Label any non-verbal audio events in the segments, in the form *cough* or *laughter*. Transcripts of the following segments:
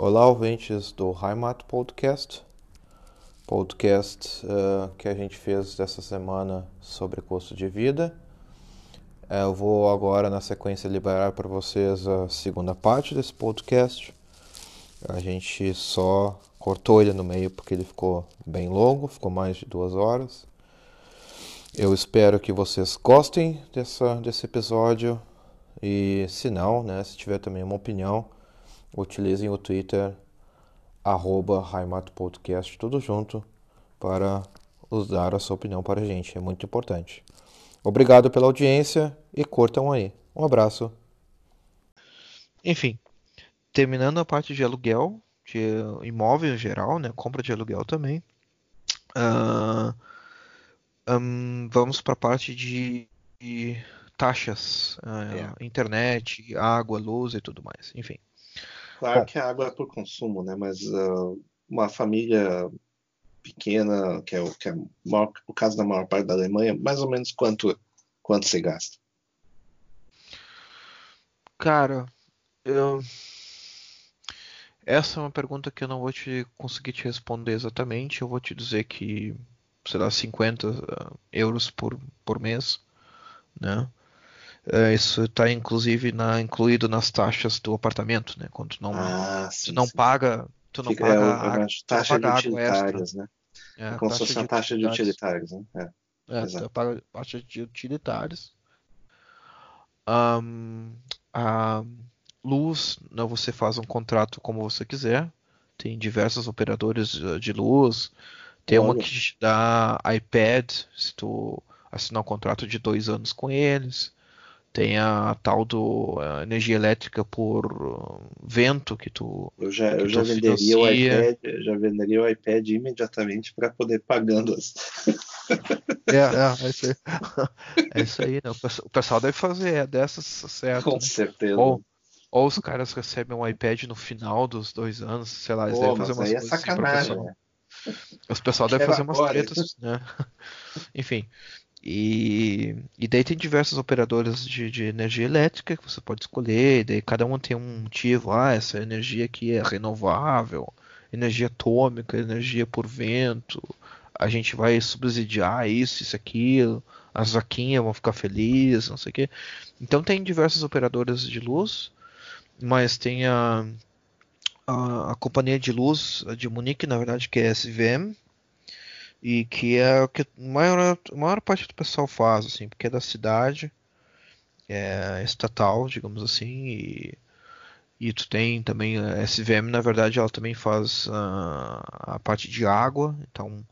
Olá, ouvintes do Heimat Podcast, podcast uh, que a gente fez dessa semana sobre custo de vida. Uh, eu vou agora, na sequência, liberar para vocês a segunda parte desse podcast. A gente só cortou ele no meio porque ele ficou bem longo, ficou mais de duas horas. Eu espero que vocês gostem dessa, desse episódio e, se não, né, se tiver também uma opinião utilizem o Twitter arroba Podcast, tudo junto, para dar a sua opinião para a gente. É muito importante. Obrigado pela audiência e curtam aí. Um abraço. Enfim, terminando a parte de aluguel, de imóvel em geral, né? Compra de aluguel também. Uh, um, vamos para a parte de, de taxas, uh, é. internet, água, luz e tudo mais. Enfim. Claro que a água é por consumo, né? Mas uh, uma família pequena, que é, o, que é maior, o caso da maior parte da Alemanha, mais ou menos quanto, quanto se gasta? Cara, eu... essa é uma pergunta que eu não vou te conseguir te responder exatamente. Eu vou te dizer que, sei lá, 50 euros por, por mês, né? Uh, isso está inclusive na, incluído nas taxas do apartamento, né? Quando tu não, ah, sim, tu não sim. paga, tu não Fica, paga é, a, taxa paga de utilitárias, né? É, é como se fosse uma taxa de utilitários, né? É, é tu paga taxa de utilitários. Um, a luz, né, você faz um contrato como você quiser. Tem diversos operadores de luz. Tem Olha. uma que te dá iPad, se tu assinar um contrato de dois anos com eles. Tem a tal do a energia elétrica por vento que tu. Eu já, eu já venderia o iPad, já venderia o iPad imediatamente para poder pagando as. *laughs* é, é, é isso aí. *laughs* É isso aí, né? O pessoal deve fazer é dessas certo. Com né? certeza. Ou, ou os caras recebem um iPad no final dos dois anos, sei lá, eles Pô, devem fazer umas aí é coisas sacanagem, assim né? Os pessoal deve fazer umas tretas, né? *laughs* Enfim. E, e daí tem diversas operadoras de, de energia elétrica que você pode escolher, daí cada um tem um motivo, ah, essa energia aqui é renovável, energia atômica, energia por vento, a gente vai subsidiar isso, isso, aquilo, as vaquinhas vão ficar felizes, não sei o quê. Então tem diversas operadoras de luz, mas tem a, a, a companhia de luz de Munique, na verdade, que é SVM, e que é o que a maior, a maior parte do pessoal faz, assim, porque é da cidade, é estatal, digamos assim, e, e tu tem também a SVM, na verdade, ela também faz a, a parte de água, então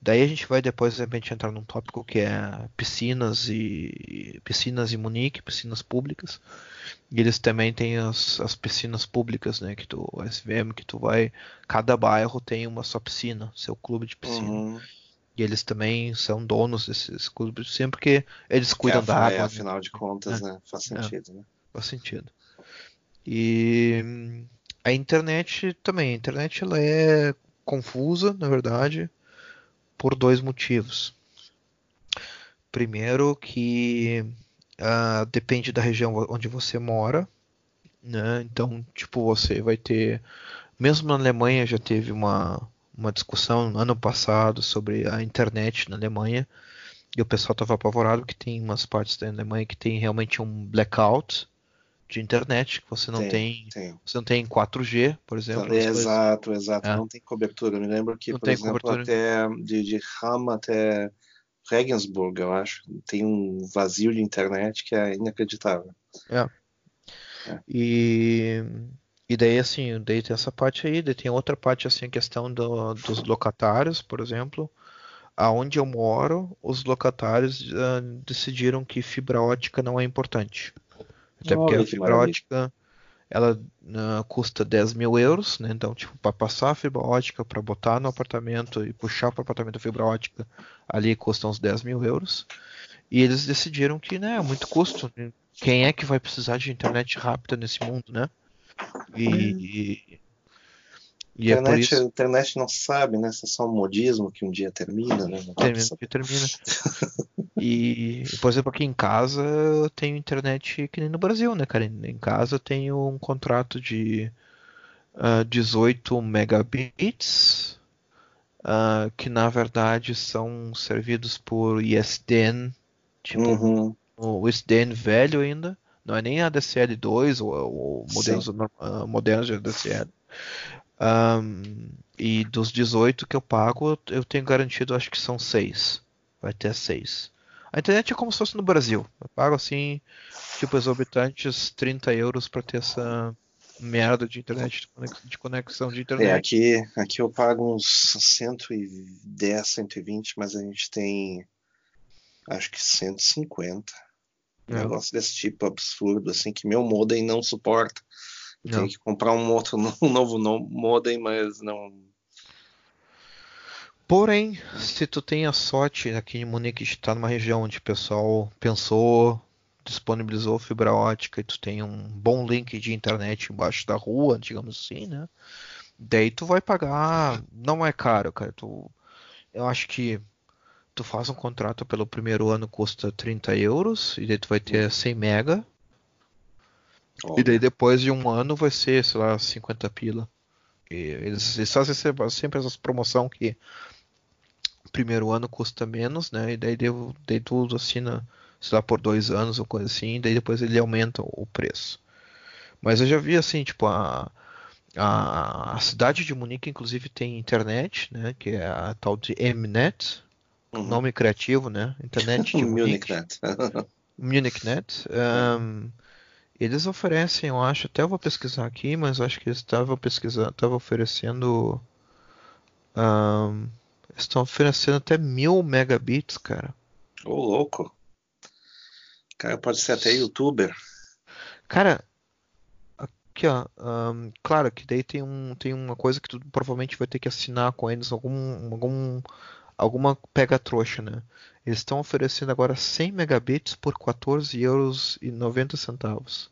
daí a gente vai depois de repente entrar num tópico que é piscinas e piscinas em Munique, piscinas públicas. E eles também têm as, as piscinas públicas, né? Que tu, SVM, que tu vai. Cada bairro tem uma só piscina, seu clube de piscina. Uhum. E eles também são donos desses clubes de piscina porque eles cuidam é, da água. É, né? afinal de contas, É. né? Faz sentido, né? Faz sentido. E a internet também. A internet ela é confusa, na verdade, por dois motivos. Primeiro que ah, depende da região onde você mora, né? Então, tipo, você vai ter, mesmo na Alemanha já teve uma, uma discussão no ano passado sobre a internet na Alemanha, e o pessoal estava apavorado que tem umas partes da Alemanha que tem realmente um blackout de internet, que você não tem, tem. você não tem 4G, por exemplo. É, exato, exato. É. Não tem cobertura. Eu me lembro que, Não por tem exemplo, cobertura. até de, de Hamm até Regensburg, eu acho, tem um vazio de internet que é inacreditável. E, e daí, assim, daí tem essa parte aí, daí tem outra parte, assim, a questão do- dos locatários, por exemplo. Aonde eu moro, os locatários ah, decidiram que fibra ótica não é importante. Até porque Olha a fibra maravilha. ótica, ela ah, custa 10 mil euros, né? Então, tipo, para passar a fibra ótica, para botar no apartamento e puxar para o apartamento a fibra ótica, ali custa uns 10 mil euros. E eles decidiram que, né, é muito custo. Quem é que vai precisar de internet rápida nesse mundo, né? E, e é internet, isso a internet não sabe, né? Se é só um modismo que um dia termina, né? Não termina, que termina. *laughs* E, por exemplo, aqui em casa eu tenho internet que nem no Brasil, né, cara? Em casa eu tenho um contrato de uh, 18 megabits, uh, que na verdade são servidos por ISDN, tipo Uhum. o ISDN velho ainda, não é nem ADSL2 ou, ou modelos uh, modernos de ADSL. Um, e dos 18 que eu pago, eu tenho garantido, acho que são 6. Vai ter 6. A internet é como se fosse no Brasil. Eu pago assim, tipo exorbitantes, 30 euros para ter essa merda de internet, de conexão de internet. É, aqui, aqui eu pago uns 110, 120, mas a gente tem acho que 150. Um É. negócio desse tipo absurdo, assim, que meu modem não suporta. Eu Não. tenho que comprar um outro *laughs* um novo no- modem, mas não. Porém, se tu tem a sorte aqui em Munique de estar numa região onde o pessoal pensou, disponibilizou fibra ótica e tu tem um bom link de internet embaixo da rua, digamos assim, né? Daí tu vai pagar, não é caro, cara. Tu, eu acho que tu faz um contrato pelo primeiro ano custa 30 euros e daí tu vai ter 100 mega Ó, e daí depois de um ano vai ser, sei lá, 50 pila. E eles, eles fazem sempre, sempre essa promoção que o primeiro ano custa menos, né? E daí, deu, daí tu assina, sei lá, por dois anos ou coisa assim, e daí depois ele aumenta o preço. Mas eu já vi assim, tipo, a, a, a cidade de Munique, inclusive, tem internet, né? Que é a tal de Mnet, uhum. nome criativo, né? Internet de *laughs* Munique. MunichNet. *laughs* MunichNet. ahn, eles oferecem, eu acho, até eu vou pesquisar aqui, mas eu acho que eles estavam pesquisando, estavam oferecendo. ahn, estão oferecendo até mil megabits, cara. Ô, louco. O cara pode ser até youtuber. Cara, aqui ó, ahn, claro que daí tem um, tem uma coisa que tu provavelmente vai ter que assinar com eles, algum, algum, alguma pega trouxa, né? Eles estão oferecendo agora 100 megabits por 14 euros e 90 centavos.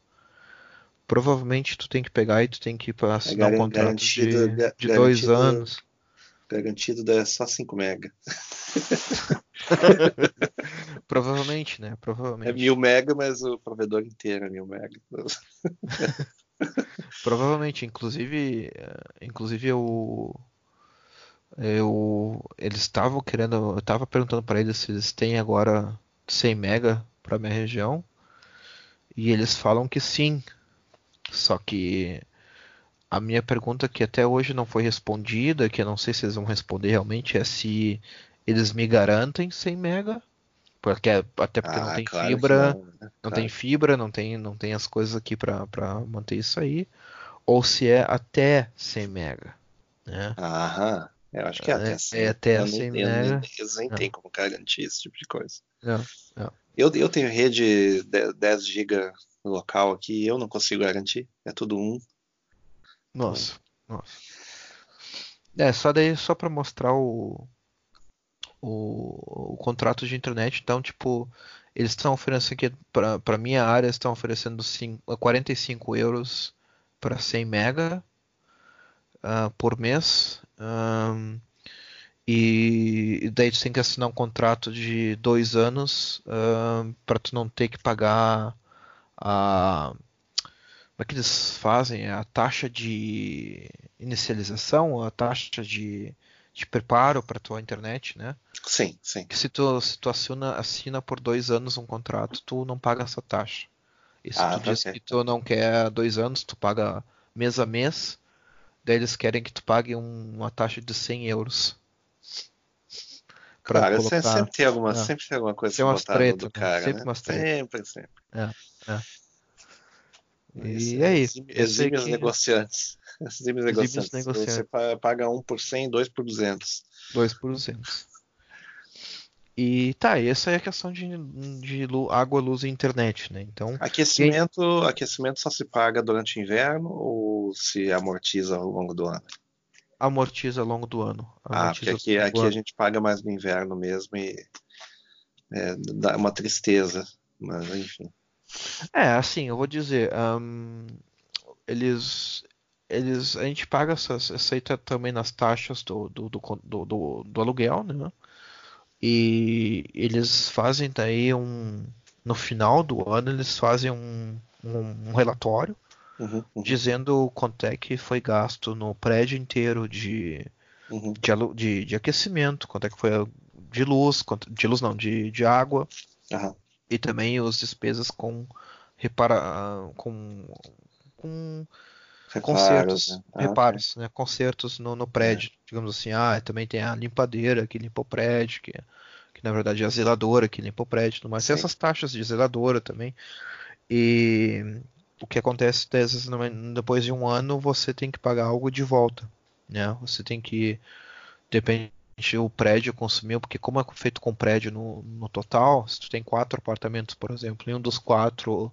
Provavelmente tu tem que pegar e tu tem que assinar um garan- contrato de, ga- de dois anos. Garantido dá só 5 mega. *laughs* Provavelmente, né? É Provavelmente. mil mega, mas o provedor inteiro é mil mega. *laughs* Provavelmente, inclusive, eh, inclusive eu, eu, eles estavam querendo, eu estava perguntando para eles se eles têm agora 100 mega para minha região e eles falam que sim. Só que a minha pergunta que até hoje não foi respondida, que eu não sei se eles vão responder realmente, é se eles me garantem 100 mega, porque até porque não Ah, tem claro fibra. não, né? Não Claro. tem fibra, não tem, não tem as coisas aqui para manter isso aí. Ou se é até 100 mega, né? Aham. Eu acho que é É- até é 100. até eu nem, 100 eu nem-. Eles nem Não. têm como garantir esse tipo de coisa. Não, não. Eu, eu tenho rede de- 10 GB local aqui eu não consigo garantir. É tudo um. Nossa, nossa. É, só daí, só para mostrar o, o, o contrato de internet. Então, tipo, eles estão oferecendo aqui, para minha área, estão oferecendo cin- 45 euros para 100 mega ah, por mês. Ahn, e, daí tu tem que assinar um contrato de dois anos para tu não ter que pagar a. Como é que eles fazem? A taxa de inicialização, a taxa de, de preparo para tua internet, né? Sim, sim. Que se tu, se tu assina, assina por dois anos um contrato, tu não paga essa taxa. E se Ah, tu tá diz certo. que tu não quer dois anos, tu paga mês a mês, daí eles querem que tu pague um- uma taxa de 100 euros. Claro, colocar- sempre, tem alguma, é. sempre tem alguma coisa Tem umas treta, né? cara, Sempre né? umas treta. Sempre, sempre. Esse- E é isso. exime- Esse Exímios aqui- negociantes. *laughs* Exímios Exímios negociantes. Você pa- paga um por 100, dois por 200. 2 por 200. E tá, essa é a questão de, de água, luz e internet, né? Então, Aquecimento, aquecimento só se paga durante o inverno ou se amortiza ao longo do ano? amortiza ao longo do ano. Ah, porque aqui, aqui a gente paga mais no inverno mesmo e é, dá uma tristeza, mas enfim. É, assim, eu vou dizer, eles, eles, a gente paga essa, essa aí também nas taxas do, do, do, do- do aluguel, né? E eles fazem daí um, no final do ano eles fazem um, um, um relatório Uhum, uhum, dizendo quanto é que foi gasto no prédio inteiro de, uhum. de, de- de aquecimento, quanto é que foi de luz, quanto- de luz não, de, de água, e também as despesas com repara, com, com Reparos, consertos, né? Ah, reparos, né? Consertos no, no prédio, digamos assim. Ah, também tem a limpadeira que limpa o prédio, que, que na verdade é a zeladora que limpa o prédio, tudo mais. Tem essas taxas de zeladora também. E o que acontece depois de um ano, você tem que pagar algo de volta, né? Você tem que, depende o prédio consumiu, porque como é feito com prédio no, no total, se tu tem quatro apartamentos, por exemplo, e um dos quatro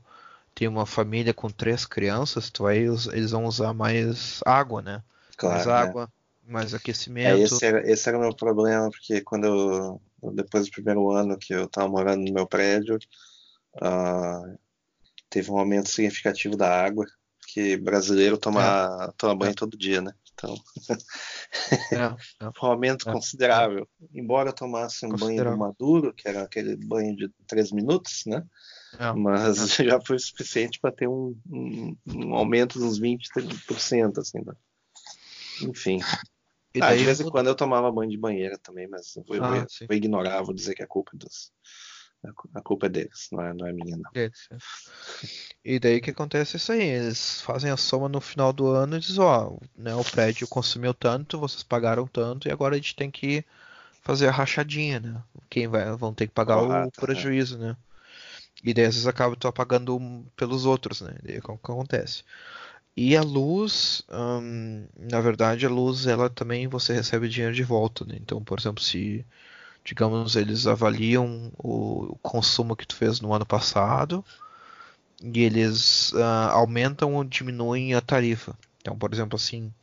tem uma família com três crianças, tu vai, us- eles vão usar mais água, né? mais Claro, né? água, mais É, aquecimento. esse era, esse era o meu problema, porque quando eu, depois do primeiro ano que eu estava morando no meu prédio, ah, teve um aumento significativo da água, que brasileiro toma, toma banho É. todo dia, né? Então, *laughs* É, é. foi um aumento É. considerável. Embora eu tomasse um banho. Maduro, que era aquele banho de três minutos, né? É. Mas *laughs* já foi suficiente para ter um, um, um aumento de uns 20, 30%, assim, né? Enfim. E Ah, daí de vez em quando eu tomava banho de banheira também, mas eu vou, Ah, eu vou ignorar, vou dizer que a culpa é dos, a cu- a culpa é deles, não é, não é minha, não. deles, é. E daí que acontece é isso aí, eles fazem a soma no final do ano e dizem, ó, né, o prédio consumiu tanto, vocês pagaram tanto, e agora a gente tem que fazer a rachadinha, né? Quem vai, vão ter que pagar o Correto, é. prejuízo, né? E daí às vezes acaba tu pagando um pelos outros, né? Daí é o que acontece. E a luz, hum, na verdade, a luz, ela também você recebe dinheiro de volta, né? Então, por exemplo, se, digamos, eles avaliam o, consumo que tu fez no ano passado e eles ah, aumentam ou diminuem a tarifa. Então, por exemplo, assim,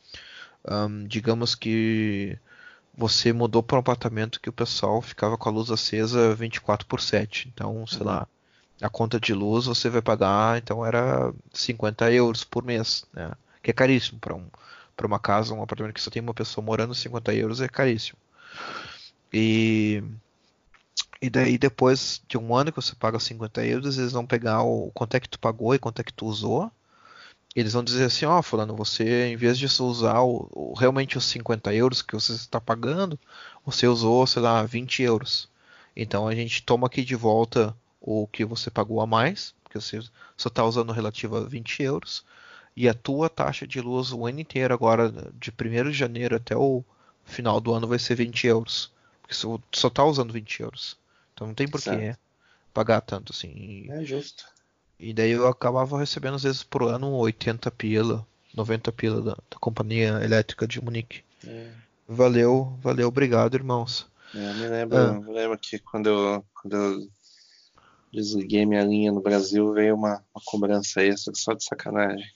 hum, digamos que você mudou para um apartamento que o pessoal ficava com a luz acesa 24 por 7. Então, sei lá, a conta de luz você vai pagar, então era 50 euros por mês, né? Que é caríssimo para um, uma casa, um apartamento que só tem uma pessoa morando, 50 euros é caríssimo. E, e daí depois de um ano que você paga 50 euros, eles vão pegar o quanto é que tu pagou e quanto é que tu usou. Eles vão dizer assim, ó, fulano, você em vez de usar o, o- realmente os 50 euros que você está pagando, você usou, sei lá, 20 euros. Então a gente toma aqui de volta o que você pagou a mais, porque você só está usando relativo a 20 euros, e a tua taxa de luz o ano inteiro agora, de 1 de janeiro até o final do ano, vai ser 20 euros. Porque você só está usando 20 euros. Então não tem por que Certo. pagar tanto assim. É justo. e daí eu acabava recebendo às vezes por ano 80 pila, 90 pila da, da companhia elétrica de Munique. É, Valeu, valeu, obrigado, irmãos. é, eu me lembro, Ah. eu lembro que quando eu, quando eu desliguei minha linha no Brasil, veio uma, uma cobrança extra só de sacanagem.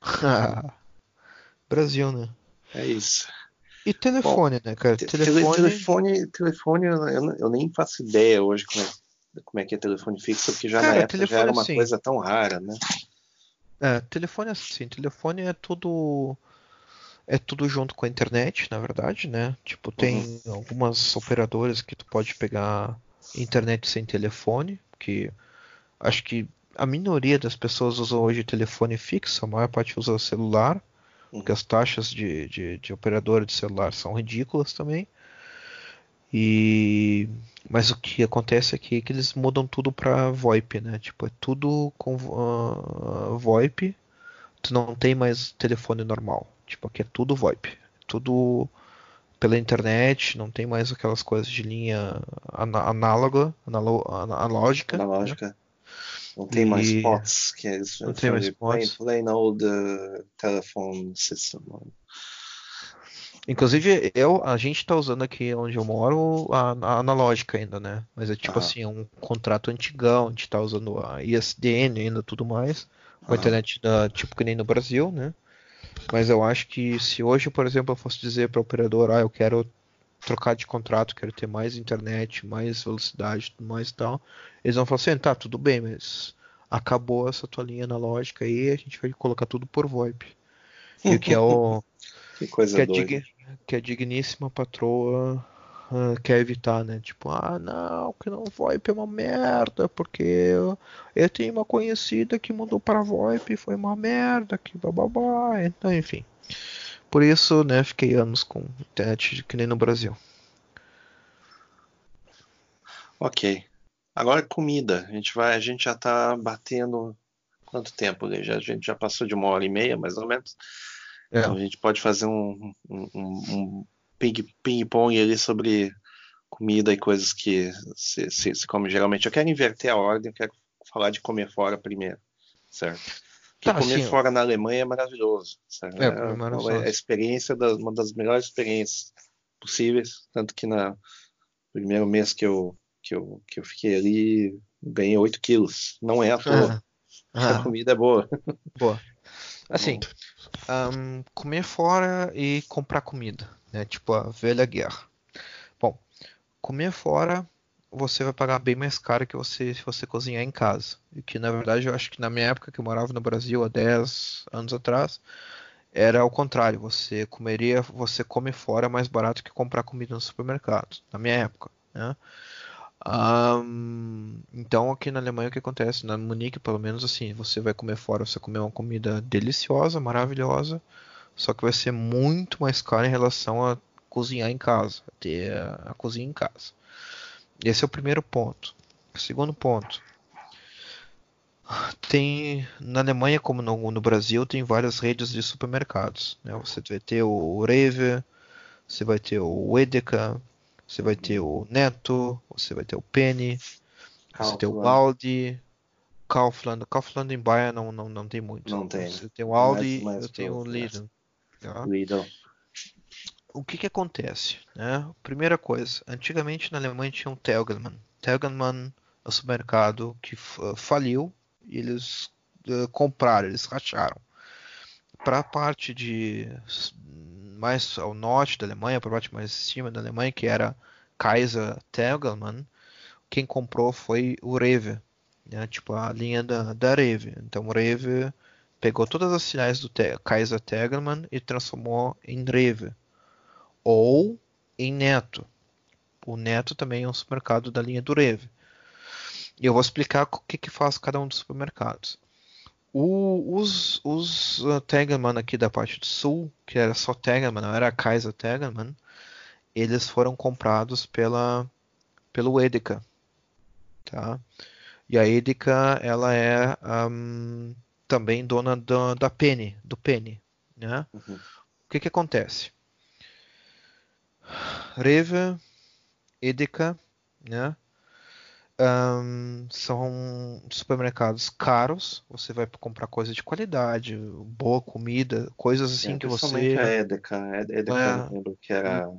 *laughs* Brasil, né? É isso. E telefone, né, cara? Te- Telefone. tele- telefone, telefone eu, eu- nem faço ideia hoje como é, como é que é telefone fixo, porque já Cara, na época já era uma assim. coisa tão rara, né? É, telefone é assim, telefone é tudo é tudo junto com a internet, na verdade, né? Tipo, tem algumas operadoras que tu pode pegar internet sem telefone, que acho que a minoria das pessoas usam hoje telefone fixo, a maior parte usa celular, porque as taxas de, de, de operadora de celular são ridículas também. E mas o que acontece é que, eles mudam tudo para VoIP, né? Tipo, é tudo com ah, VoIP. Tu não tem mais telefone normal. Tipo, aqui é tudo VoIP. Tudo pela internet, não tem mais aquelas coisas de linha análoga, analógica. né? Analógica. Não tem mais E- spots, que eles Não tem chamam mais de plain, old uh, telephone system. Inclusive, eu, a gente tá usando aqui onde eu moro a, a analógica ainda, né? Mas é tipo Aham. assim, é um contrato antigão, a gente tá usando a ISDN ainda tudo mais, com a Aham. internet da, tipo que nem no Brasil, né? Mas eu acho que se hoje, por exemplo, eu fosse dizer para o operador, ah, eu quero trocar de contrato, quero ter mais internet, mais velocidade, tudo mais e tal, eles vão falar assim, tá, tudo bem, mas acabou essa tua linha analógica aí, a gente vai colocar tudo por VoIP. E o que é o *laughs* Que coisa que doida. dig- que a digníssima patroa uh, quer evitar, né? Tipo, ah, não, que não VoIP é uma merda, porque eu, eu tenho uma conhecida que mudou para VoIP e foi uma merda, que bababá, então, enfim. Por isso, né, fiquei anos com internet que nem no Brasil. Ok. Agora comida. A gente vai, a gente já tá batendo quanto tempo? Já, a gente já passou de uma hora e meia, mais ou menos. É. Então a gente pode fazer um, um, um ping-pong ali sobre comida e coisas que se, se, se, come geralmente. Eu quero inverter a ordem, eu quero falar de comer fora primeiro, certo? Porque tá, comer sim. fora na Alemanha é maravilhoso, certo? É, é, é a experiência, uma das melhores experiências possíveis, tanto que na primeiro mês que eu, que eu, que eu fiquei ali, ganhei 8 quilos. Não é à toa. Ah. A comida é boa. Boa. Assim, um, comer fora e comprar comida, né? Tipo a velha guerra. Bom, comer fora você vai pagar bem mais caro que você se você cozinhar em casa. E que na verdade eu acho que na minha época que eu morava no Brasil há 10 anos atrás, era o contrário, você comeria, você come fora mais barato que comprar comida no supermercado, na minha época, né? Um, então aqui na Alemanha o que acontece? Na Munique pelo menos assim, você vai comer fora, você comer uma comida deliciosa, maravilhosa, só que vai ser muito mais caro em relação a cozinhar em casa, ter a, a cozinha em casa. Esse é o primeiro ponto. segundo ponto, tem na Alemanha como no, no, Brasil tem várias redes de supermercados. Né? Você vai ter o Rewe, você vai ter o Edeka, você vai ter o Neto, você vai ter o Penny, Kaufland. você tem o Aldi, Kaufland. Kaufland em Bayern não, não, não tem muito. Não tem. Você tem o Aldi, mais eu tenho o Lidl. Tá? O que que acontece? Né? Primeira coisa, antigamente na Alemanha tinha um Telgelmann. Telgelmann é um supermercado que faliu e eles uh, compraram, eles racharam. Para a parte de mais ao norte da Alemanha, para a parte mais cima da Alemanha, que era Kaiser Tegelmann, quem comprou foi o Rewe, né? tipo a linha da, da Rewe. Então o Rewe pegou todas as filiais do Te Kaiser Tegelmann e transformou em Rewe ou em Neto. O Neto também é um supermercado da linha do Rewe. E eu vou explicar o que, que faz cada um dos supermercados. O, os os uh, Tegerman aqui da parte do sul, que era só Tegerman, não era Kaiser Tegerman, eles foram comprados pela pelo Edeka, tá? E a Edeka ela é um, também dona da, da Penny, do Penny, né? Uhum. O que que acontece? Rewe, Edeka, né? Um, são supermercados caros. Você vai comprar coisa de qualidade, boa comida, coisas assim é, que você. a Edeka. A Edeka é. eu lembro que era.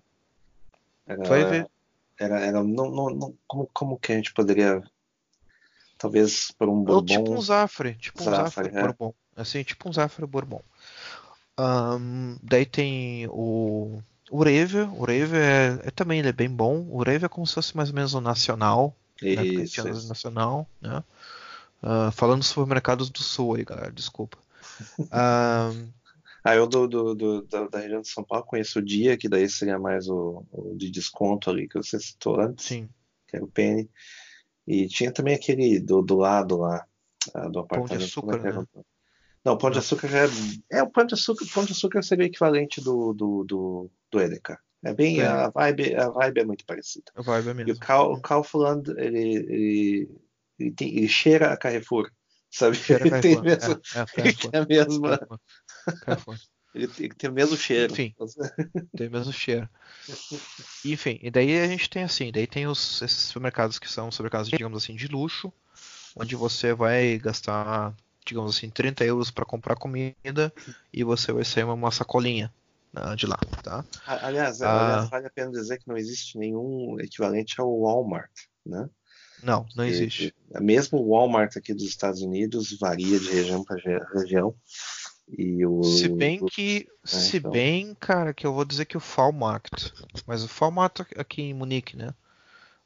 Era, vai ver. era, era não, não, não, como, como que a gente poderia. Talvez por um bourbon. tipo um Zafre. Tipo um Zafre, é. bourbon. Assim, tipo um Zafre bourbon. Um, daí tem o. O Rewe, o Rewe é, é, também ele é bem bom. O Rewe é como se fosse mais ou menos o nacional isso, né? isso. Nacional, né? Uh, falando dos supermercados do Sul aí, galera, desculpa. Uh, *laughs* ah, eu do, do, do da, da, região de São Paulo conheço o Dia, que daí seria mais o, o, de desconto ali que você citou antes. Sim. Que era o Penny. E tinha também aquele do, do lado lá, uh, do apartamento. Pão de açúcar, é né? Não, o Pão de Açúcar é... é... o Pão de Açúcar, Pão de Açúcar seria o equivalente do, do, do, do Edeka. É bem é. a vibe, a vibe é muito parecida. A vibe é mesmo. E o, Cal, o Kaufland ele, ele, ele, tem, ele, cheira a Carrefour, sabe? Cheira *laughs* ele tem mesmo, é, é, a mesma. Ele tem, o mesmo cheiro. Enfim, tem o mesmo cheiro. *laughs* Enfim, e daí a gente tem assim, daí tem os, esses supermercados que são supermercados, digamos assim, de luxo, onde você vai gastar, digamos assim, 30 euros para comprar comida e você vai sair uma, sacolinha de lá, tá? Aliás, ah, aliás, vale a pena dizer que não existe nenhum equivalente ao Walmart, né? Não, não existe. E, mesmo o Walmart aqui dos Estados Unidos varia de região para região. E o, se bem que, é, se então... bem, cara, que eu vou dizer que o Falmarkt, mas o Falmarkt aqui em Munique, né?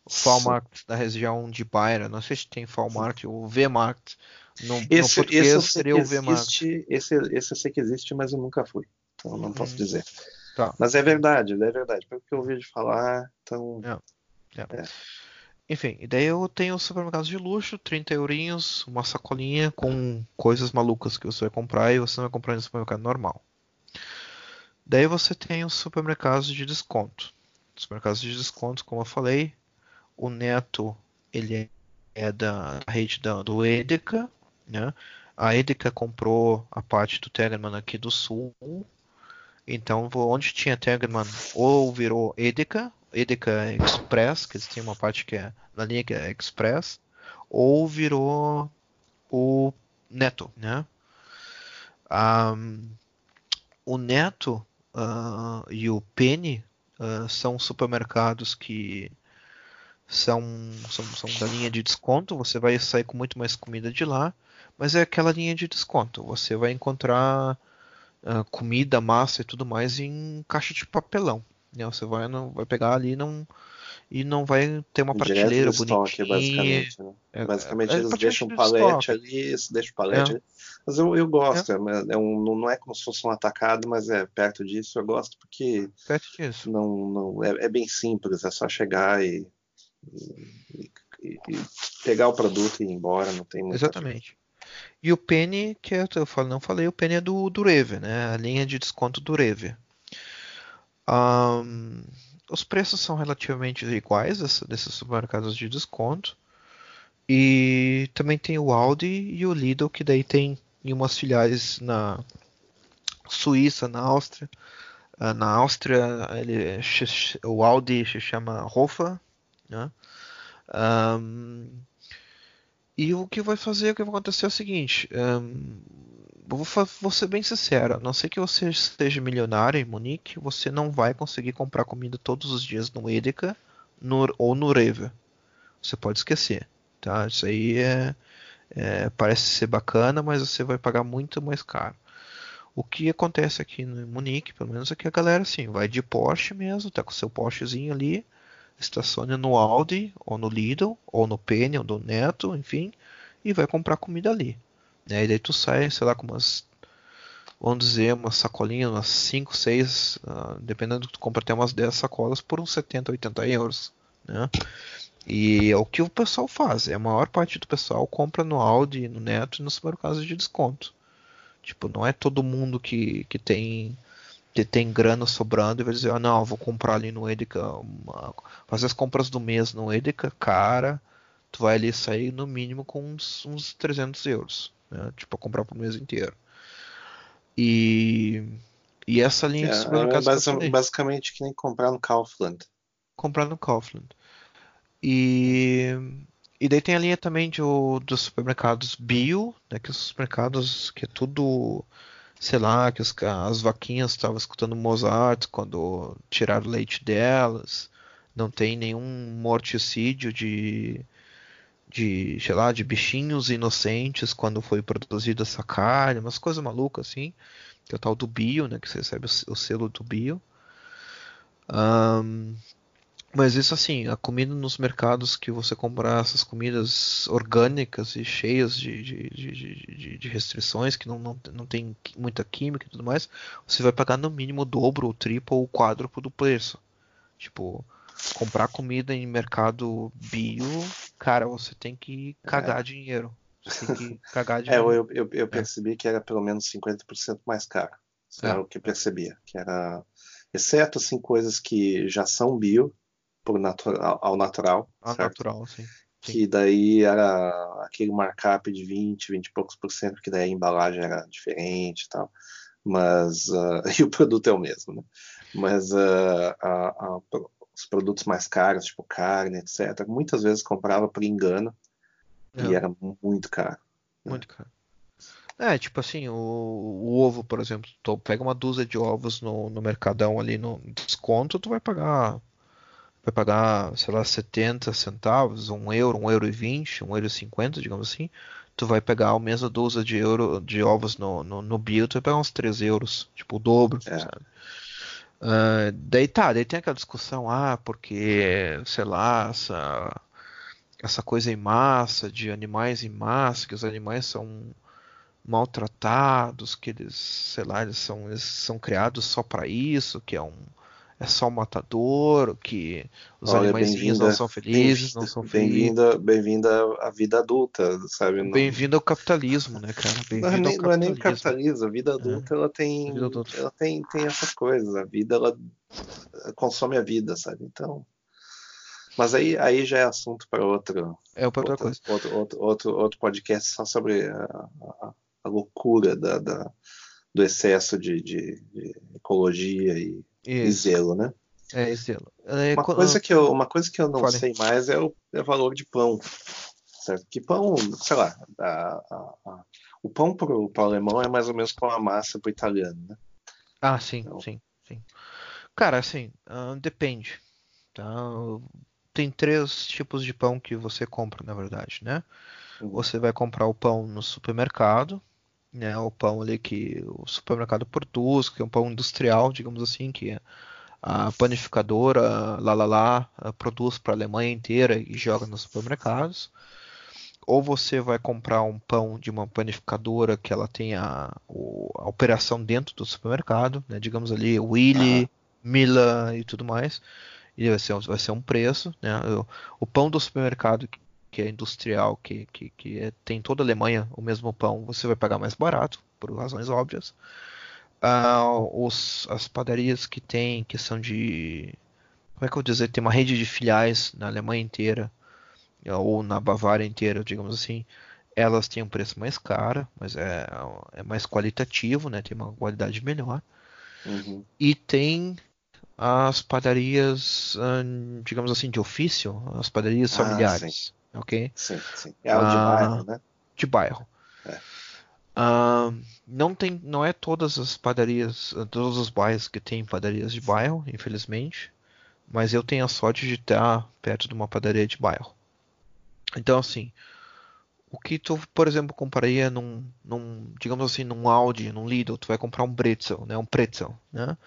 O Falmarkt da região de Bayern, não sei se tem Falmarkt ou Vmarkt. No, esse, no português esse seria o Vmarkt. Esse, esse eu sei que existe, mas eu nunca fui. Então não posso hum. dizer. Tá. Mas é verdade, é verdade. Pelo que eu ouvi de falar, então. É. É. Enfim, e daí eu tenho supermercados de luxo, 30 eurinhos, uma sacolinha com coisas malucas que você vai comprar e você não vai comprar no supermercado normal. Daí você tem os supermercados de desconto. Os supermercados de desconto, como eu falei, o Neto ele é da rede da, do Edeka, né? A Edeka comprou a parte do Tegerman aqui do sul. Então, onde tinha Tegerman, ou virou Edeka, Edeka Express, que eles têm uma parte que é na linha que é Express, ou virou o Neto, né? Um, o Neto uh, e o Penny uh, são supermercados que são, são, são da linha de desconto. Você vai sair com muito mais comida de lá, mas é aquela linha de desconto. Você vai encontrar uh, comida, massa e tudo mais em caixa de papelão. Né? Você vai, não, vai pegar ali não, e não vai ter uma prateleira bonitinha. Estoque, basicamente, né? é, basicamente é, eles deixam um palete ali, deixam um palete é. ali. Mas eu, eu gosto, é. é. um, não é como se fosse um atacado, mas é perto disso. Eu gosto porque perto disso. Não, não, é, é bem simples, é só chegar e, e, e, e, pegar o produto e ir embora, não tem Exatamente. E o Penny, que eu, eu não falei, o Penny é do, do Reve, né? A linha de desconto do Reve. Um, os preços são relativamente iguais desses supermercados de desconto. E também tem o Aldi e o Lidl, que daí tem em umas filiais na Suíça, na Áustria. Uh, na Áustria, ele, o Audi se chama Hofa. Né? Um, e o que vai fazer, o que vai acontecer é o seguinte: um, vou, vou ser bem sincero, a não ser que você esteja milionário em Munique, você não vai conseguir comprar comida todos os dias no Edeka no, ou no Rewe. Você pode esquecer, tá? Isso aí é, é, parece ser bacana, mas você vai pagar muito mais caro. O que acontece aqui no Munique, pelo menos, é que a galera assim, vai de Porsche mesmo, tá com seu Porschezinho ali, estaciona no Audi, ou no Lidl, ou no Penny, ou no Neto, enfim, e vai comprar comida ali. Né? E daí tu sai, sei lá, com umas, vamos dizer, uma sacolinha, umas 5, 6, uh, dependendo do que tu compra, até umas 10 sacolas por uns 70, 80 euros. Né? E é o que o pessoal faz. É a maior parte do pessoal compra no Audi, no Neto e nos supermercados de desconto. Tipo, não é todo mundo que, que tem que tem grana sobrando e vai dizer, ah não, vou comprar ali no Edeka, uma... fazer as compras do mês no Edeka, cara, tu vai ali sair no mínimo com uns, uns 300 euros né? tipo, comprar para o mês inteiro. E, e essa linha é, de supermercados. É basic, basicamente que nem comprar no Kaufland. Comprar no Kaufland. E, e daí tem a linha também de, dos supermercados bio, né, que os supermercados que é tudo, sei lá, que os, as vaquinhas estavam escutando Mozart quando tiraram o leite delas, não tem nenhum morticídio de, de, sei lá, de bichinhos inocentes quando foi produzida essa carne, umas coisas malucas assim, que é o tal do bio, né, que você recebe o, selo do bio. Um, mas isso assim, a comida nos mercados que você comprar essas comidas orgânicas e cheias de, de, de, de, restrições, que não, não, não tem muita química e tudo mais, você vai pagar no mínimo o dobro, o triplo ou o quádruplo do preço. Tipo, comprar comida em mercado bio, cara, você tem que cagar é. dinheiro. Você tem que *laughs* cagar é, dinheiro. É, eu, eu, eu percebi é. que era pelo menos 50% mais caro. Isso é. era o que percebia. Que era, exceto assim, coisas que já são bio, por natural, ao natural. Ao certo? natural, sim. Que daí era aquele markup de 20, 20 e poucos por cento, porque daí a embalagem era diferente e tal. Mas, uh, *laughs* e o produto é o mesmo, né? Mas uh, a, a, os produtos mais caros, tipo carne, etc. Muitas vezes comprava por engano é. e era muito caro. Né? Muito caro. É, tipo assim, o, o, ovo, por exemplo, tu pega uma dúzia de ovos no, no mercadão ali no desconto, tu vai pagar vai pagar, sei lá, 70 centavos, um euro, um euro e vinte, um euro e cinquenta, digamos assim. Tu vai pegar a mesma dúzia de, euro, de ovos no, no, no bio, tu vai pegar uns 3 euros, tipo o dobro, é. sabe? Uh, daí tá, daí tem aquela discussão, ah, porque, sei lá, essa, essa coisa em massa, de animais em massa, que os animais são maltratados, que eles, sei lá, eles são, eles são criados só para isso, que é um é só matador, que os Olha, animaizinhos não são felizes, não são felizes. Bem-vinda bem à vida adulta, sabe? Não- Bem-vindo ao capitalismo, né, cara? Não é, nem, não é nem capitalismo. a vida adulta ela tem, adulta. ela tem, tem essas coisas, a vida ela consome a vida, sabe? Então, mas aí, aí já é assunto para outro, É pra outra outro, coisa. outro, outro, outro, outro podcast só sobre a, a- a loucura da, da- do excesso de, de- de ecologia e, e zelo, né? é esse zelo. É, Uma co- coisa que eu, uma coisa que eu não Fale. sei mais é o, é o valor de pão. Certo? Que pão, sei lá, a- a- a- o pão pro, pro alemão é mais ou menos como a massa pro italiano, né? Ah, sim, Então- sim, sim. Cara, assim, ah, depende, tá? Tem três tipos de pão que você compra, na verdade, né? Uhum. Você vai comprar o pão no supermercado, né? O pão ali que o supermercado produz, que é um pão industrial, digamos assim, que a panificadora lá lá lá ah, produz para a Alemanha inteira e joga nos supermercados. Ou você vai comprar um pão de uma panificadora que ela tem a, a operação dentro do supermercado, né? Digamos ali, Willy, Mila e tudo mais. E vai ser, vai ser um preço, né? O, o pão do supermercado que- é industrial, que, que, que é- tem em toda a Alemanha o mesmo pão, você vai pagar mais barato, por razões óbvias. Ah, os, as padarias que tem, que são de. Como é que eu vou dizer? Tem uma rede de filiais na Alemanha inteira, ou na Bavária inteira, digamos assim. Elas têm um preço mais caro, mas é, é mais qualitativo, né? Tem uma qualidade melhor. Uhum. E tem as padarias, ahn, digamos assim, de ofício, as padarias Ah, familiares, ok? Sim, sim. É o de Ah. bairro, né? De bairro. É. Ahn, não tem, não é todas as padarias, todos os bairros que tem padarias de bairro, infelizmente, mas eu tenho a sorte de estar perto de uma padaria de bairro. Então, assim, o que tu, por exemplo, compraria num, num, digamos assim, num Aldi, num Lidl, tu vai comprar um pretzel, né? Um pretzel, né?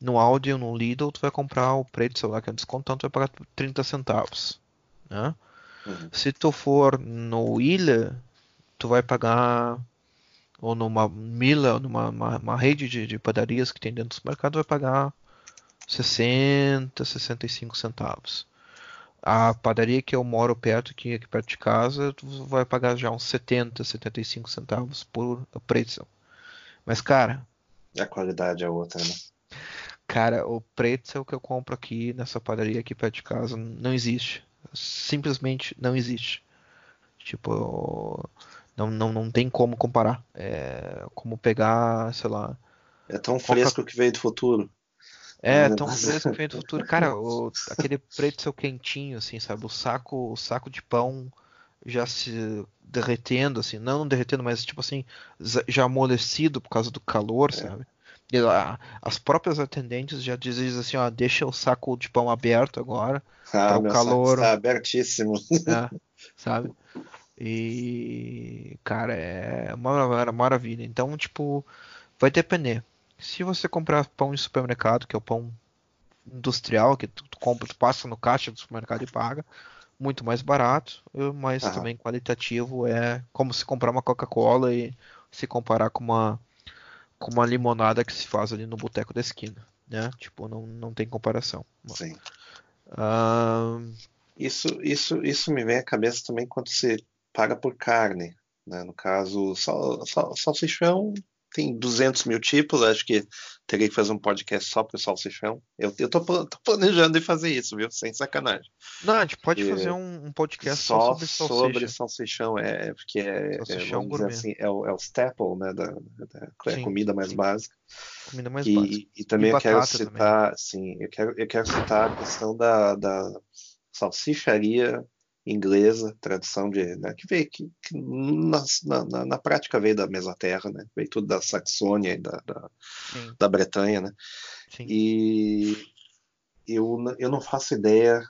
No Aldi ou no Lidl, tu vai comprar o pretzel lá que é um descontão, tu vai pagar 30 centavos, né? Uhum. Se tu for no Ilha, tu vai pagar, ou numa Mila, ou numa uma, uma rede de, de padarias que tem dentro do mercado, vai pagar 60, 65 centavos. A padaria que eu moro perto, aqui, aqui perto de casa, tu vai pagar já uns 70, 75 centavos por pretzel. Mas, cara, A qualidade é outra, né? Cara, o pretzel que eu compro aqui nessa padaria aqui perto de casa não existe. Simplesmente não existe. Tipo, não, não, não tem como comparar. É como pegar, sei lá. É tão Coca- fresco que veio do futuro. É, tão fresco que vem do futuro. Cara, o- aquele pretzel quentinho, assim, sabe? O saco, o saco de pão já se derretendo, assim. Não derretendo, mas tipo assim, já amolecido por causa do calor, sabe? Lá, as próprias atendentes já dizem assim, ó, deixa o saco de pão aberto agora, Ah, o meu saco calor. está abertíssimo. né? *laughs* sabe? E, cara, é uma mara- maravilha. Então, tipo, vai depender. Se você comprar pão em supermercado, que é o pão industrial, que tu, compra, tu passa no caixa do supermercado e paga, muito mais barato, mas Aham. também qualitativo é como se comprar uma Coca-Cola e se comparar com uma com uma limonada que se faz ali no boteco da esquina, né? Tipo, não, não tem comparação. Sim. Isso, isso, isso me vem à cabeça também quando você paga por carne, né? No caso, sal, sal, salsichão tem 200 mil tipos, acho que teria que fazer um podcast só para salsichão. Eu, eu tô, tô planejando em fazer isso, viu? Sem sacanagem. não, a gente pode E fazer um, um podcast só, sobre sobre salsicha. salsichão, é, porque é, é, Salsichão dizer gourmet. assim, é o, é o staple, né? Da, da é a Sim, comida mais sim. básica. Comida mais E, básica. e também E eu quero batata também. citar, sim, eu quero, eu quero citar a questão da, da salsicharia inglesa, tradição de, né, que veio que, que na, na, na prática veio da mesma terra, né? Veio tudo da Saxônia e da, da, Sim, da Bretanha, né? sim. E eu, eu não faço ideia,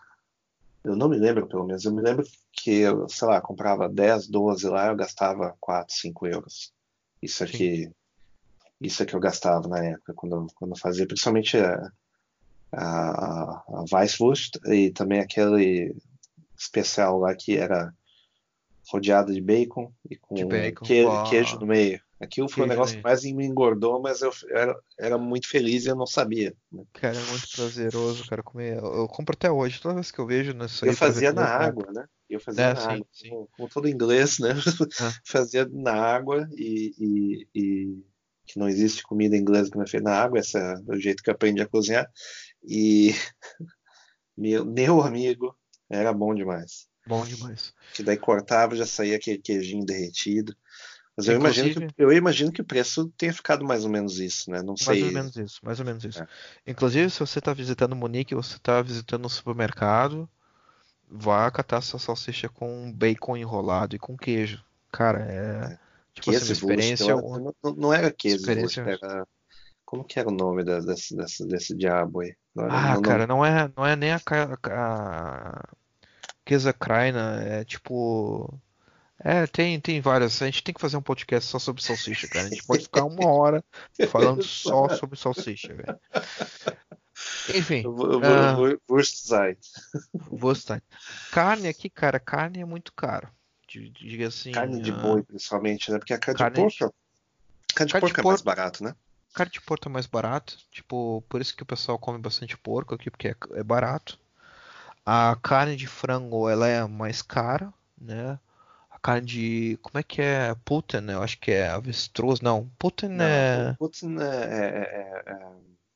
eu não me lembro pelo menos, eu me lembro que eu, sei lá, comprava 10, 12 lá, eu gastava 4, 5 euros. Isso aqui, isso é que eu gastava na época, quando, quando eu fazia, principalmente a, a, a Weisswurst e também aquele especial lá que era rodeado de bacon e com De bacon, que- queijo no meio. Aquilo foi o Queijo negócio que mais me engordou, mas eu era, era muito feliz e eu não sabia. né? Cara, é muito prazeroso, cara, comer. Eu, eu compro até hoje, toda vez que eu vejo nisso aí. Eu fazia na água, né? Eu fazia É, na sim, água, sim. como, como todo inglês, né? Ah. *laughs* Fazia na água e, e- e- que não existe comida inglesa que não é feita na água, esse é o jeito que eu aprendi a cozinhar. E *laughs* meu, meu amigo, era bom demais. Bom demais. Que daí cortava, já saía aquele queijinho derretido. Mas eu imagino, que, eu imagino que o preço tenha ficado mais ou menos isso, né? Não Mais sei. ou menos isso, mais ou menos isso. É. Inclusive, se você tá visitando Munique, você tá visitando um supermercado, vá catar sua salsicha com bacon enrolado e com queijo. Cara, é. Tipo assim, uma experiência. única. não, não era Käsewurst, Experiência- era... Como que era o nome da- desse, desse, desse diabo aí? Não Ah, não- não- cara, não é, não é nem a, a Käsekraina, é tipo. É, tem, tem várias. A gente tem que fazer um podcast só sobre salsicha, cara. A gente pode ficar uma hora falando só *laughs* sobre salsicha, velho. Enfim, Ah. vou- Wurstzeit. Carne aqui, cara, carne é muito caro. Di- Diga assim. Carne de ah, boi, principalmente, né? Porque a carne, Carne de porco. Carne de Carne de porco é mais barato, né? Carne de porco é mais barato. Tipo, por isso que o pessoal come bastante porco aqui, porque é, é barato. A carne de frango, ela é mais cara, né? A carne de. Como é que é? Putten, eu acho que é avestruz. Não, Putten Não, é. Putin é, é- é- é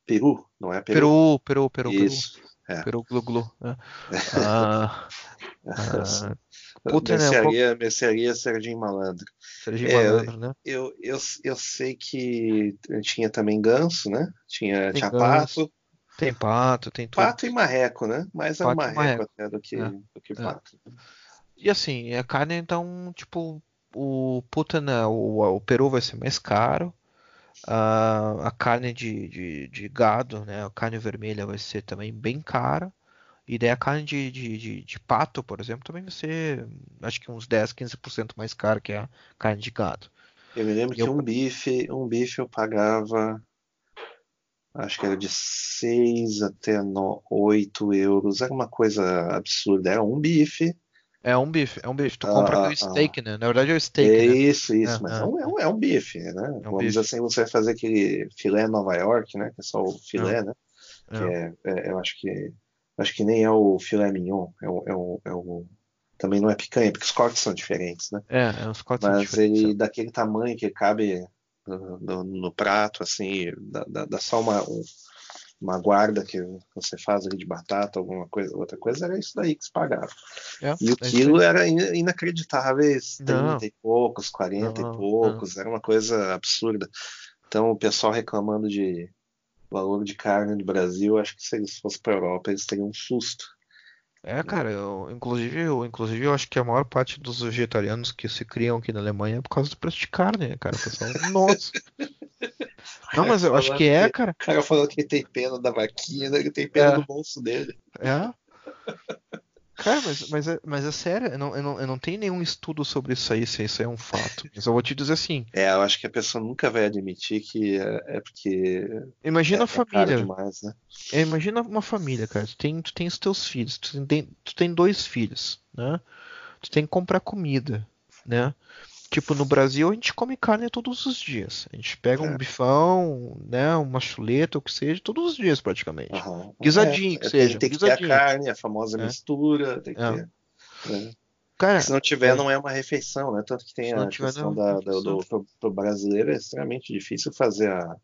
Peru, não é Peru? Peru, Peru, Peru, Peru. Isso. é. Peru glu glu. né? *laughs* Ah, ah, Putin é um mercearia, mercearia Serginho Malandro. Serginho É, eu- Malandro, né? Eu, eu, eu sei que tinha também ganso, né? Tinha, Tem tinha ganso, pato. Tem pato, tem tudo. Pato e marreco, né? Mais é Pato e marreco, marreco. até do que, É. do que É. pato. E assim, a carne, então, tipo, o puta, né, o, o peru vai ser mais caro. A, a carne de, de, de gado, né, a carne vermelha vai ser também bem cara. E daí a carne de, de, de, de pato, por exemplo, também vai ser, acho que uns 10, 15% mais cara que a carne de gado. Eu me lembro que Eu- um bife, um bife eu pagava, acho que era de 6 até no, 8 euros. Era uma coisa absurda. Era um bife. É um bife, é um bife. Tu Ah, compra ah, aquele steak, né? Na verdade é o steak, É né? isso, isso. É, mas é. é um, é um- é um bife, né? Vamos bife. dizer assim, você vai fazer aquele filé Nova York, né? Que é só o filé, né? Que É. é, é- eu acho que acho que nem é o filé mignon. É o, é o, é o- também não é picanha, porque os cortes são diferentes, né? É, é uns cortes Mas diferentes. ele daquele tamanho que cabe no, no- no prato, assim, dá, dá- dá só uma, um- uma guarda que você faz ali de batata, alguma coisa, outra coisa, era isso daí que se pagava. É, E o é quilo aí. era in- inacreditáveis, Não. 30 e poucos, 40 Não, e poucos, era uma coisa absurda. Então o pessoal reclamando de valor de carne no Brasil, acho que se eles fossem para a Europa, eles teriam um susto. É, cara, eu, inclusive, eu, inclusive eu acho que a maior parte dos vegetarianos que se criam aqui na Alemanha é por causa do preço de carne, né, cara? Pessoal, *laughs* nossa. Não, mas eu acho que é, cara. O cara falou que ele tem pena da vaquinha, né? ele tem pena É. do bolso dele. É. Cara, mas, mas, é, mas é sério, eu não, eu, não, eu não tenho nenhum estudo sobre isso aí, se isso é um fato. Mas eu vou te dizer assim, É, eu acho que a pessoa nunca vai admitir que é, é porque imagina é, a é família. demais, né? É, imagina uma família, cara. Tu tem, tu tem os teus filhos, tu tem, tu tem dois filhos, né? Tu tem que comprar comida, né? Tipo, no Brasil a gente come carne todos os dias. A gente pega um É. bifão, né? Uma chuleta, o que seja, todos os dias praticamente. Aham. Guisadinho que É, seja, Tem, tem que ter a carne, a famosa É. mistura, tem que É. ter. né? Cara, Se não tiver, é. não é uma refeição, né? Tanto que tem a tiver, questão é da, da- do, pro, pro brasileiro é extremamente difícil fazer a,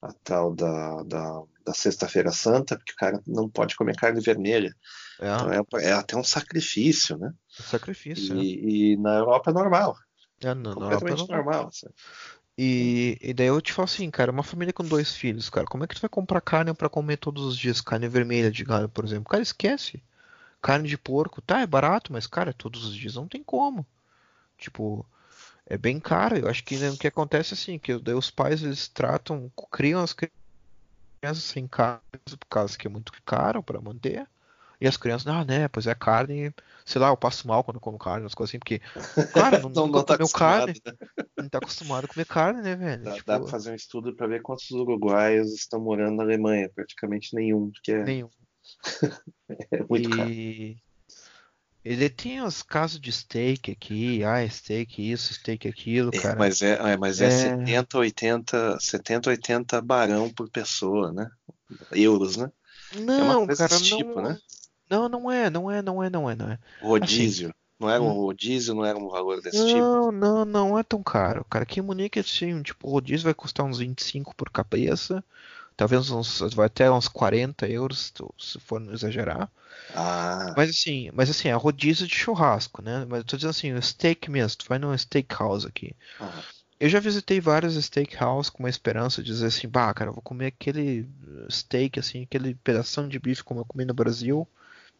a tal da, da, da Sexta-feira Santa, porque o cara não pode comer carne vermelha. Então é, é, é até um sacrifício, né? um sacrifício. E, e na Europa é normal, É, não, completamente não, normal. sabe? E, e daí eu te falo assim, cara, uma família com dois filhos, cara, como é que tu vai comprar carne pra comer todos os dias? Carne vermelha de gado, por exemplo. Cara, esquece. Carne de porco, tá, é barato, mas, cara, todos os dias não tem como. Tipo, é bem caro. Eu acho que né, o que acontece é assim, que daí os pais eles tratam, criam as crianças sem carne por causa que é muito caro pra manter. E as crianças, ah, né, pois é carne, sei lá, eu passo mal quando eu como carne, umas coisas assim, porque, cara, *laughs* não, Não, não tá acostumado, carne, né? não tá acostumado a comer carne, né, velho? Dá, Tipo, dá pra fazer um estudo para ver quantos uruguaios estão morando na Alemanha. Praticamente nenhum, porque é, nenhum. *laughs* é muito caro. E, Ele tem os casos de steak aqui, ah, steak isso, steak aquilo, É, cara. mas é, é, mas é, É. 70, 80, 70, 80 barão por pessoa, né? Euros, né? Não, coisa cara, desse não, tipo, né? Não, não é, não é, não é, não é, não é. Rodízio. Não era um hum. rodízio, não era um valor desse tipo. Não, não, não é tão caro. Cara, aqui em Munique, assim, tipo, o rodízio vai custar uns 25 por cabeça. Talvez uns, vai até uns 40 euros, se for não exagerar. Ah, Mas assim, mas assim, é rodízio de churrasco, né? Mas eu tô dizendo assim, o steak mesmo, tu vai num steakhouse aqui. ah, Eu já visitei vários steakhouse com uma esperança de dizer assim, bah, cara, eu vou comer aquele uh, steak, assim, aquele pedação de bife como eu comi no Brasil.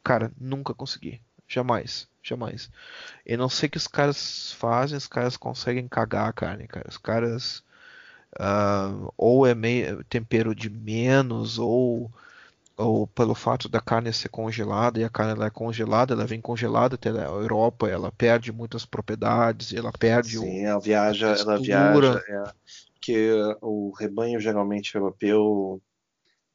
Cara, nunca consegui. Jamais, jamais. Eu não sei o que os caras fazem, os caras conseguem cagar a carne, cara. Os caras. ah, ou é meio tempero de menos, ou, ou pelo fato da carne ser congelada, e a carne ela é congelada, ela vem congelada até a Europa, ela perde muitas propriedades, ela perde o. sim, ela viaja, ela viaja, é, porque o rebanho geralmente europeu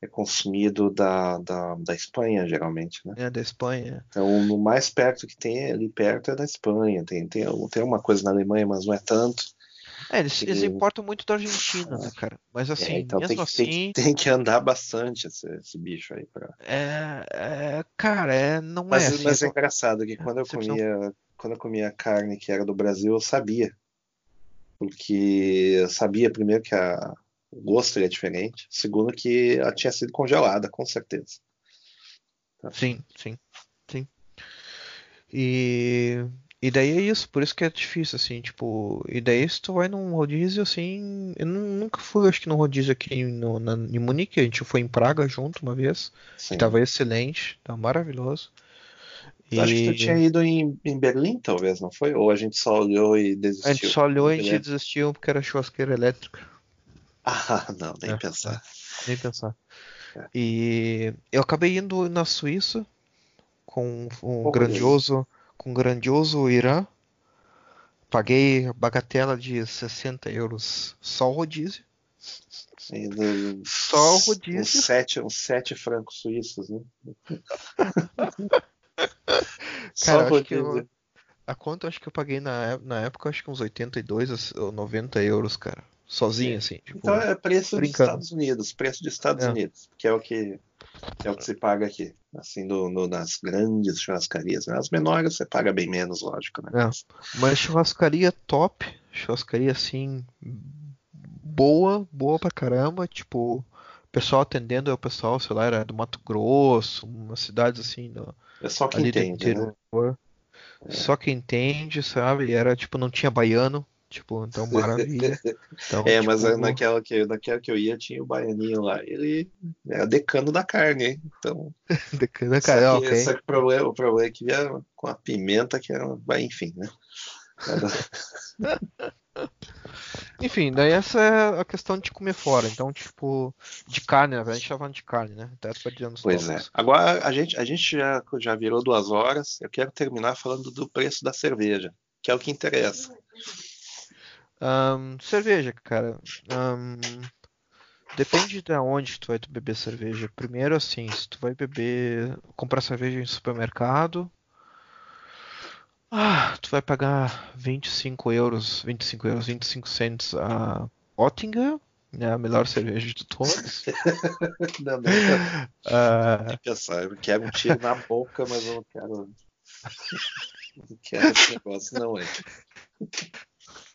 é consumido da, da, da Espanha, geralmente, né? né, da Espanha. Então, o mais perto que tem ali perto é da Espanha. Tem, tem, tem uma coisa na Alemanha, mas não é tanto. É, eles, eles importam muito da Argentina, né, *laughs* cara? Mas É, assim, então tem, tem, assim, que- tem que andar bastante esse, esse bicho aí. Pra... é, é, cara, é, não é Mas, assim, mas é é- engraçado que quando eu comia, quando eu comia carne que era do Brasil, eu sabia. Porque eu sabia primeiro que a, o gosto era diferente, segundo que ela tinha sido congelada, com certeza. Sim, sim, sim. E, e daí é isso, por isso que é difícil, assim, tipo, e daí se tu vai num rodízio, assim, eu nu- nunca fui, acho que num rodízio aqui no, na, em Munique, a gente foi em Praga junto uma vez, Sim. que tava excelente, tava maravilhoso. Eu Acho que tu E tinha ido em, em Berlim, talvez, não foi? Ou a gente só olhou e desistiu? a gente só olhou e a gente desistiu porque era churrasqueira elétrica. Ah, não, nem É, pensar. Nem pensar. É. E eu acabei indo na Suíça com um grandioso, com um grandioso Irã. Paguei a bagatela de 60 euros só o rodízio. Só o Uns rodízio. sete, uns sete francos suíços, né? *laughs* Cara, Só acho que eu-. A conta acho que eu paguei na, na época, acho que uns 82 ou 90 euros, cara. Sozinho, assim. Tipo, Então é preço dos brincando. Estados Unidos, preço dos Estados É. Unidos, que é o que é o que se paga aqui, assim, do, no- nas grandes churrascarias. né? As menores você paga bem menos, lógico, né? É. Mas churrascaria top, churrascaria assim, boa, boa pra caramba, tipo, o pessoal atendendo é o pessoal, sei lá, era do Mato Grosso, umas cidades assim, do, É só quem do entende, né? interior. Só quem entende, sabe? Era tipo, não tinha baiano, tipo, então maravilha. Então, *laughs* É, mas tipo, naquela que, naquela que eu ia tinha o baianinho lá, ele era decano da carne, hein? Então, *laughs* decana, só cara, que, ok. só que o problema, o problema é que vinha com a pimenta que era, enfim, né? Era- *laughs* Enfim, daí essa é a questão de comer fora. Então, tipo, de carne, na verdade, a gente tá falando de carne, né? Até perdendo os Pois é. tópicos. Agora a gente, a gente já, já virou duas horas. Eu quero terminar falando do preço da cerveja, que é o que interessa. Ahn, cerveja, cara. Ahn, depende de onde tu vai beber cerveja. Primeiro, assim, se tu vai beber, comprar cerveja em supermercado, ah, tu vai pagar 25 euros, 25 euros, 25 cents a Oettinger, né, a melhor cerveja de todas. *laughs* Não, não, nem pensar. Eu quero um tiro na boca, mas eu não quero. Não quero esse negócio, não, é.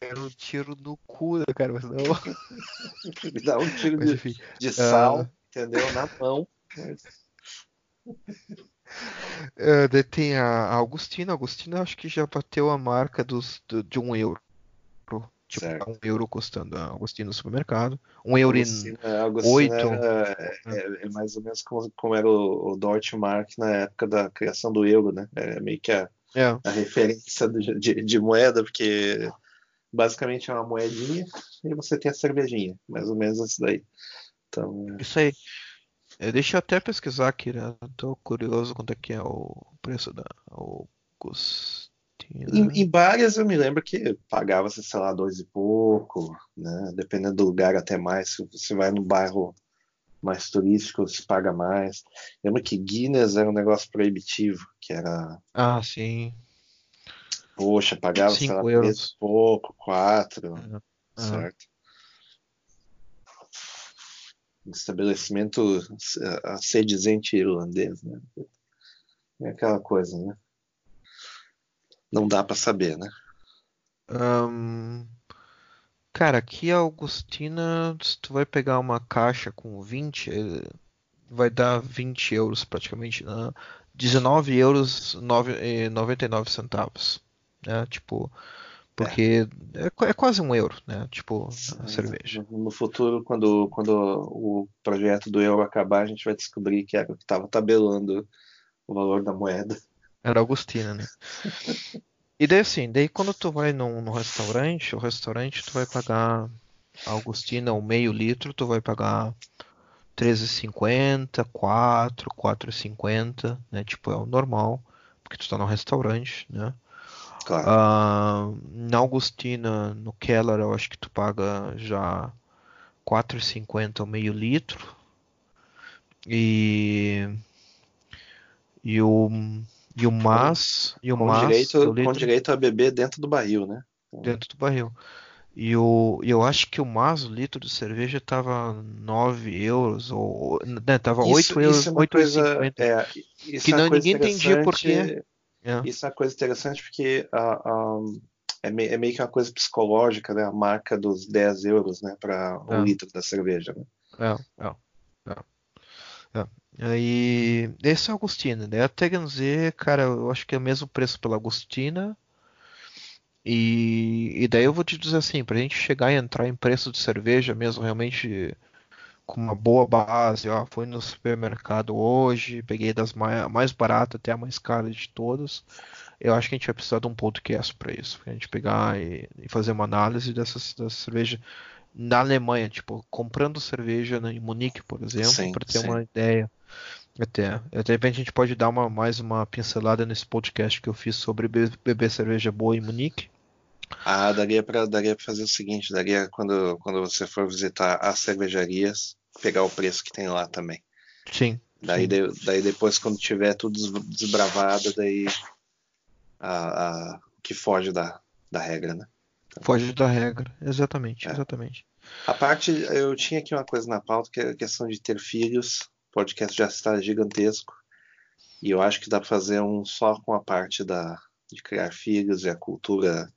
Quero um tiro no cu, né, cara, mas não. *laughs* Me dá um tiro Mas de, de sal, Ah. entendeu? Na mão. É, *laughs* daí tem a Augustina. A Augustina acho que já bateu a marca dos, do- de um euro. Tipo, Certo. um euro custando a Augustina no supermercado. Um euro e... Oito. É, é- é mais ou menos como, como era o, o Deutschmark na época da criação do euro, né? É meio que a, É, a referência de, de moeda, porque basicamente é uma moedinha e você tem a cervejinha, mais ou menos isso daí. Então, isso aí. É, deixa eu até pesquisar aqui, né? Tô curioso quanto é que é o preço da Augustina. em, em bares eu me lembro que pagava-se, sei lá, dois e pouco, né? Dependendo do lugar até mais. Se você vai no bairro mais turístico se paga mais. Lembra que Guinness era um negócio proibitivo, que era. Ah, sim. Poxa, pagava sei lá, euros. pouco, quatro, uhum. certo? Estabelecimento a ser dizente irlandês, né? É aquela coisa, né? Não dá para saber, né? Um, cara, aqui a Augustina, se tu vai pegar uma caixa com 20, eh, vai dar 20 euros praticamente, né? 19 euros 9, 99 centavos, né? Tipo, porque é. É, é, quase um euro, né? Tipo, a cerveja. No futuro, quando, quando o projeto do euro acabar, a gente vai descobrir que era o que estava tabelando o valor da moeda. Era Augustina, né? e daí assim, daí quando tu vai num, num restaurante, o restaurante tu vai pagar a Augustina um meio litro, tu vai pagar 13,50, 4, 4,50, né? Tipo, é o normal, porque tu tá num restaurante, né? Claro. Uh, na Augustina, no Keller, eu acho que tu paga já 4,50 o meio litro. E e o e o mas e o com mas direito, com direito a beber dentro do barril, né? Dentro do barril. E o, eu acho que o mas, o litro de cerveja, tava 9 euros, ou né, tava isso, 8 euros, isso é 8 coisa, é, que é não, ninguém entendia porque. É. Isso é uma coisa interessante porque uh, um, é, meio, é, meio que uma coisa psicológica, né? A marca dos 10 euros, né? Para um é. litro da cerveja, né? É, é. é. Aí, esse é o Agostina. Daí a Teganzé, cara, eu acho que é o mesmo preço pela Agostina. E, e daí eu vou te dizer assim, pra gente chegar e entrar em preço de cerveja mesmo, realmente com uma boa base, ó, fui no supermercado hoje, peguei das mais, mais baratas até a mais cara de todas. Eu acho que a gente vai precisar de um podcast para isso, pra gente pegar e, e, fazer uma análise dessas, dessas cervejas na Alemanha, tipo, comprando cerveja em Munique, por exemplo, para ter sim. uma ideia. Até, de repente a gente pode dar uma, mais uma pincelada nesse podcast que eu fiz sobre beber cerveja boa em Munique. Ah, daria para daria pra fazer o seguinte, daria quando, quando você for visitar as cervejarias, pegar o preço que tem lá também. Sim. Daí, sim. De, daí depois, quando tiver tudo desbravado, daí a, a, que foge da, da regra, né? Foge da regra, exatamente, é. exatamente. A parte, eu tinha aqui uma coisa na pauta, que é a questão de ter filhos. O podcast já está gigantesco. E eu acho que dá para fazer um só com a parte da, de criar filhos e a cultura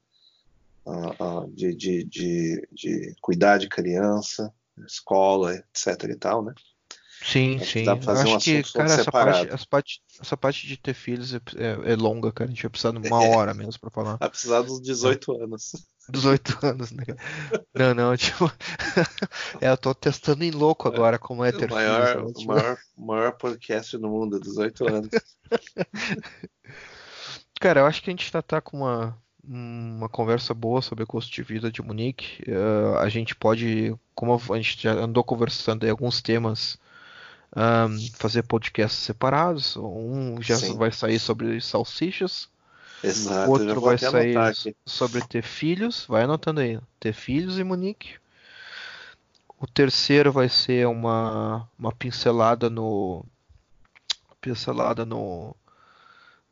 uh, uh, de, de, de, de cuidar de criança escola, etc e tal, né? Sim, sim. Dá pra fazer Acho um que, cara, essa parte, essa parte, essa parte de ter filhos é, é, é, longa, cara. A gente vai precisar de uma é. hora *laughs* mesmo pra falar. Vai precisar dos 18 anos. 18 *laughs* anos, né? Não, não, *laughs* tipo. é, eu tô testando em louco agora como é ter o maior, filhos. O tipo... maior, maior podcast do mundo, 18 anos. cara, eu acho que a gente tá, tá com uma uma conversa boa sobre o custo de vida de Munique. Uh, a gente pode, como a gente já andou conversando em alguns temas, um, fazer podcasts separados. Um já Sim. vai sair sobre salsichas. Exato, outro vai sair sobre ter filhos. Vai anotando aí. Ter filhos em Munique. O terceiro vai ser uma, uma pincelada no pincelada no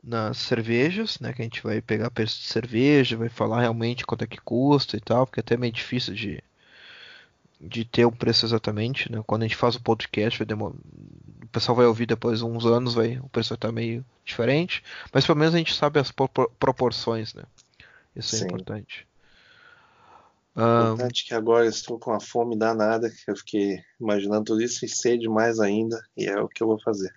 nas cervejas, né? Que a gente vai pegar preço de cerveja, vai falar realmente quanto é que custa e tal, porque é até meio difícil de, de ter um preço exatamente, né? Quando a gente faz o podcast, vai demorar, o pessoal vai ouvir depois uns anos, vai, o preço vai estar meio diferente, mas pelo menos a gente sabe as proporções, né? Isso é Sim. importante. Importante um, que agora estou com a fome danada, que eu fiquei imaginando tudo isso e sede mais ainda, e é o que eu vou fazer.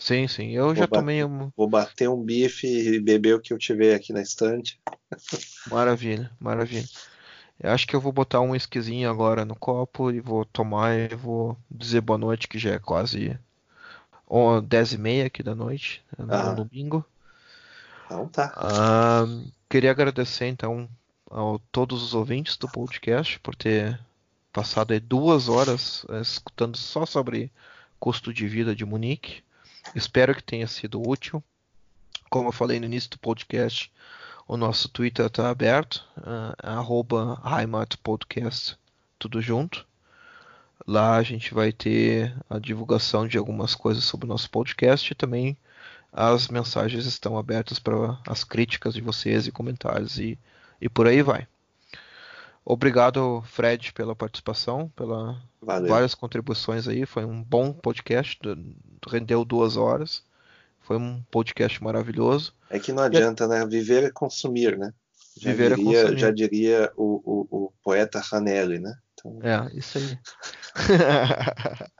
Sim, sim. Eu vou já tomei um. Vou bater um bife e beber o que eu tiver aqui na estante. Maravilha, maravilha. Eu acho que eu vou botar um esquisinho agora no copo e vou tomar e vou dizer boa noite, que já é quase 10 e meia aqui da noite, no ah. domingo. Então tá. Ah, queria agradecer então a todos os ouvintes do podcast por ter passado duas horas eh, escutando só sobre custo de vida de Munique. Espero que tenha sido útil. Como eu falei no início do podcast, o nosso Twitter está aberto, uh, Podcast, tudo junto. Lá a gente vai ter a divulgação de algumas coisas sobre o nosso podcast e também as mensagens estão abertas para as críticas de vocês e comentários e, e por aí vai. Obrigado, Fred, pela participação, pela Valeu. várias contribuições aí. Foi um bom podcast, rendeu duas horas. Foi um podcast maravilhoso. É que não adianta, né? Viver é consumir, né? Já Viver é diria, consumir. Já diria o, o, o poeta Hanelli, né? Então, É, isso aí. *laughs*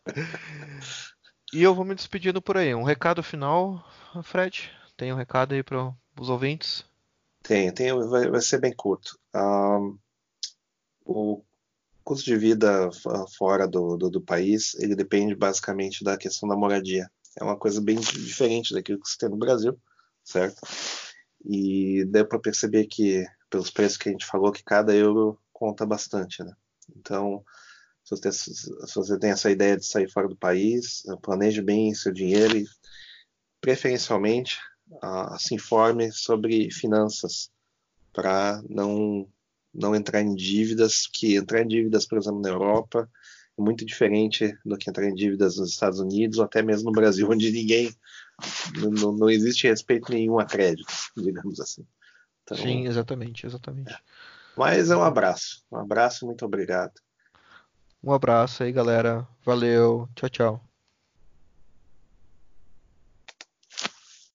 e eu vou me despedindo por aí. Um recado final, Fred? Tem um recado aí para os ouvintes? Tem, tem, vai, vai ser bem curto. Um, o custo de vida fora do, do, do, país, ele depende basicamente da questão da moradia. É uma coisa bem diferente daquilo que se tem no Brasil, certo? E deu para perceber que, pelos preços que a gente falou, que cada euro conta bastante, né? Então, se você, se você tem essa ideia de sair fora do país, planeje bem seu dinheiro e, preferencialmente, uh, se informe sobre finanças para não não entrar em dívidas, que entrar em dívidas, por exemplo, na Europa é muito diferente do que entrar em dívidas nos Estados Unidos ou até mesmo no Brasil, *laughs* onde ninguém não, não existe respeito nenhum a crédito, digamos assim. Então, Sim, exatamente, exatamente. É. Mas é um abraço, um abraço, muito obrigado. Um abraço aí, galera. Valeu, tchau, tchau.